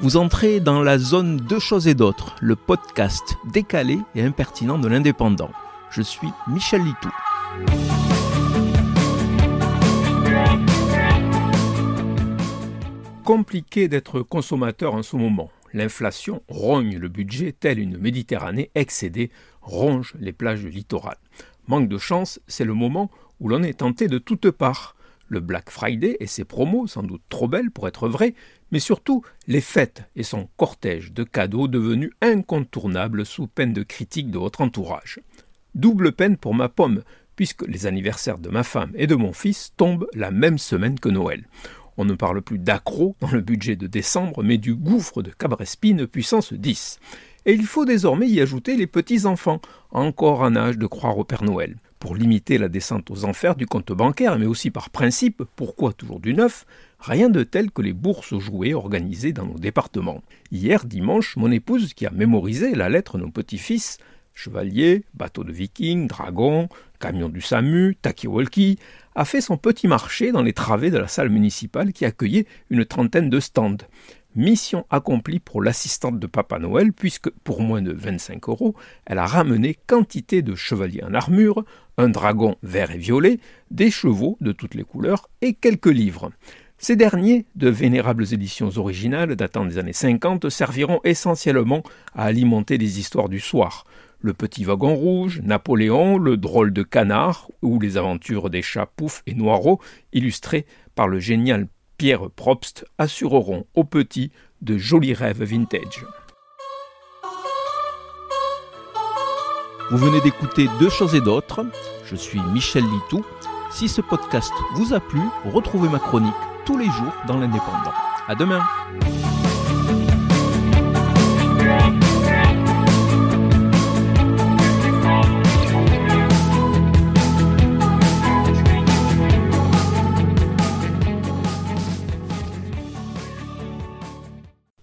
Vous entrez dans la zone Deux choses et d'autres, le podcast décalé et impertinent de l'indépendant. Je suis Michel Litou. Compliqué d'être consommateur en ce moment. L'inflation rogne le budget tel une Méditerranée excédée ronge les plages du littoral. Manque de chance, c'est le moment où l'on est tenté de toutes parts. Le Black Friday et ses promos, sans doute trop belles pour être vraies, mais surtout les fêtes et son cortège de cadeaux devenus incontournables sous peine de critique de votre entourage. Double peine pour ma pomme, puisque les anniversaires de ma femme et de mon fils tombent la même semaine que Noël. On ne parle plus d'accro dans le budget de décembre, mais du gouffre de Cabrespine puissance 10. Et il faut désormais y ajouter les petits-enfants, encore en âge de croire au Père Noël. Pour limiter la descente aux enfers du compte bancaire, mais aussi par principe, pourquoi toujours du neuf? Rien de tel que les bourses jouets organisées dans nos départements. Hier, dimanche, mon épouse, qui a mémorisé la lettre de nos petits-fils, chevalier, bateau de viking, dragon, camion du SAMU, talkie-walkie, a fait son petit marché dans les travées de la salle municipale qui accueillait une trentaine de stands. Mission accomplie pour l'assistante de Papa Noël, puisque pour moins de 25 euros, elle a ramené quantité de chevaliers en armure, un dragon vert et violet, des chevaux de toutes les couleurs et quelques livres. Ces derniers, de vénérables éditions originales datant des années 50, serviront essentiellement à alimenter les histoires du soir. Le petit wagon rouge, Napoléon, le drôle de canard ou les aventures des chats Pouf et Noireau, illustrés par le génial Pierre Probst assureront aux petits de jolis rêves vintage. Vous venez d'écouter Deux choses et d'autres. Je suis Michel Litou. Si ce podcast vous a plu, retrouvez ma chronique tous les jours dans l'Indépendant. À demain!